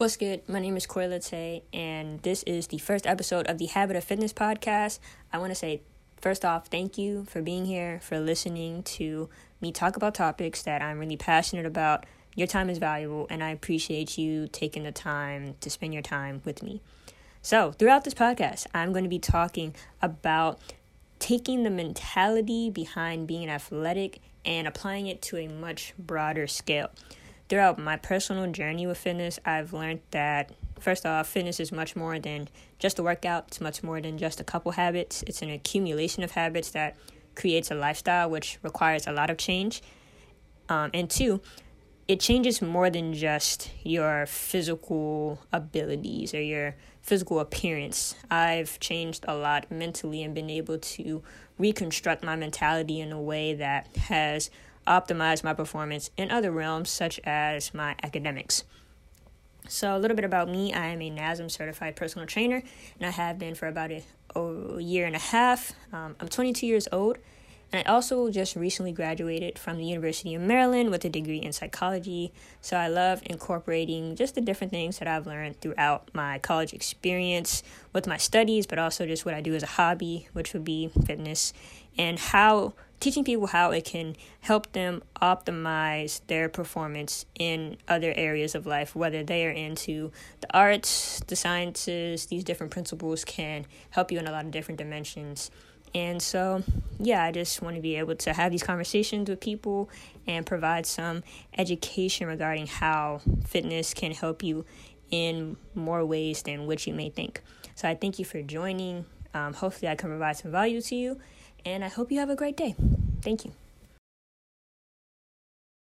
What's good? My name is Korie Latte, and this is the first episode of the Habit of Fitness podcast. I want to say, first off, thank you for being here, for listening to me talk about topics that I'm really passionate about. Your time is valuable, and I appreciate you taking the time to spend your time with me. So, throughout this podcast, I'm going to be talking about taking the mentality behind being athletic and applying it to a much broader scale throughout my personal journey with fitness, I've learned that first off, fitness is much more than just a workout. It's much more than just a couple habits. It's an accumulation of habits that creates a lifestyle which requires a lot of change. Um, and two, it changes more than just your physical abilities or your physical appearance. I've changed a lot mentally and been able to reconstruct my mentality in a way that has optimize my performance in other realms such as my academics. So, a little bit about me I am a NASM certified personal trainer, and I have been for about a, a year and a half. Um, I'm 22 years old, I also just recently graduated from the University of Maryland with a degree in psychology. So, I love incorporating just the different things that I've learned throughout my college experience with my studies, but also just what I do as a hobby, which would be fitness, and how teaching people how it can help them optimize their performance in other areas of life, whether they are into the arts, the sciences, these different principles can help you in a lot of different dimensions. And so, yeah, I just want to be able to have these conversations with people and provide some education regarding how fitness can help you in more ways than what you may think. So, I thank you for joining. Um, hopefully, I can provide some value to you and I hope you have a great day. Thank you.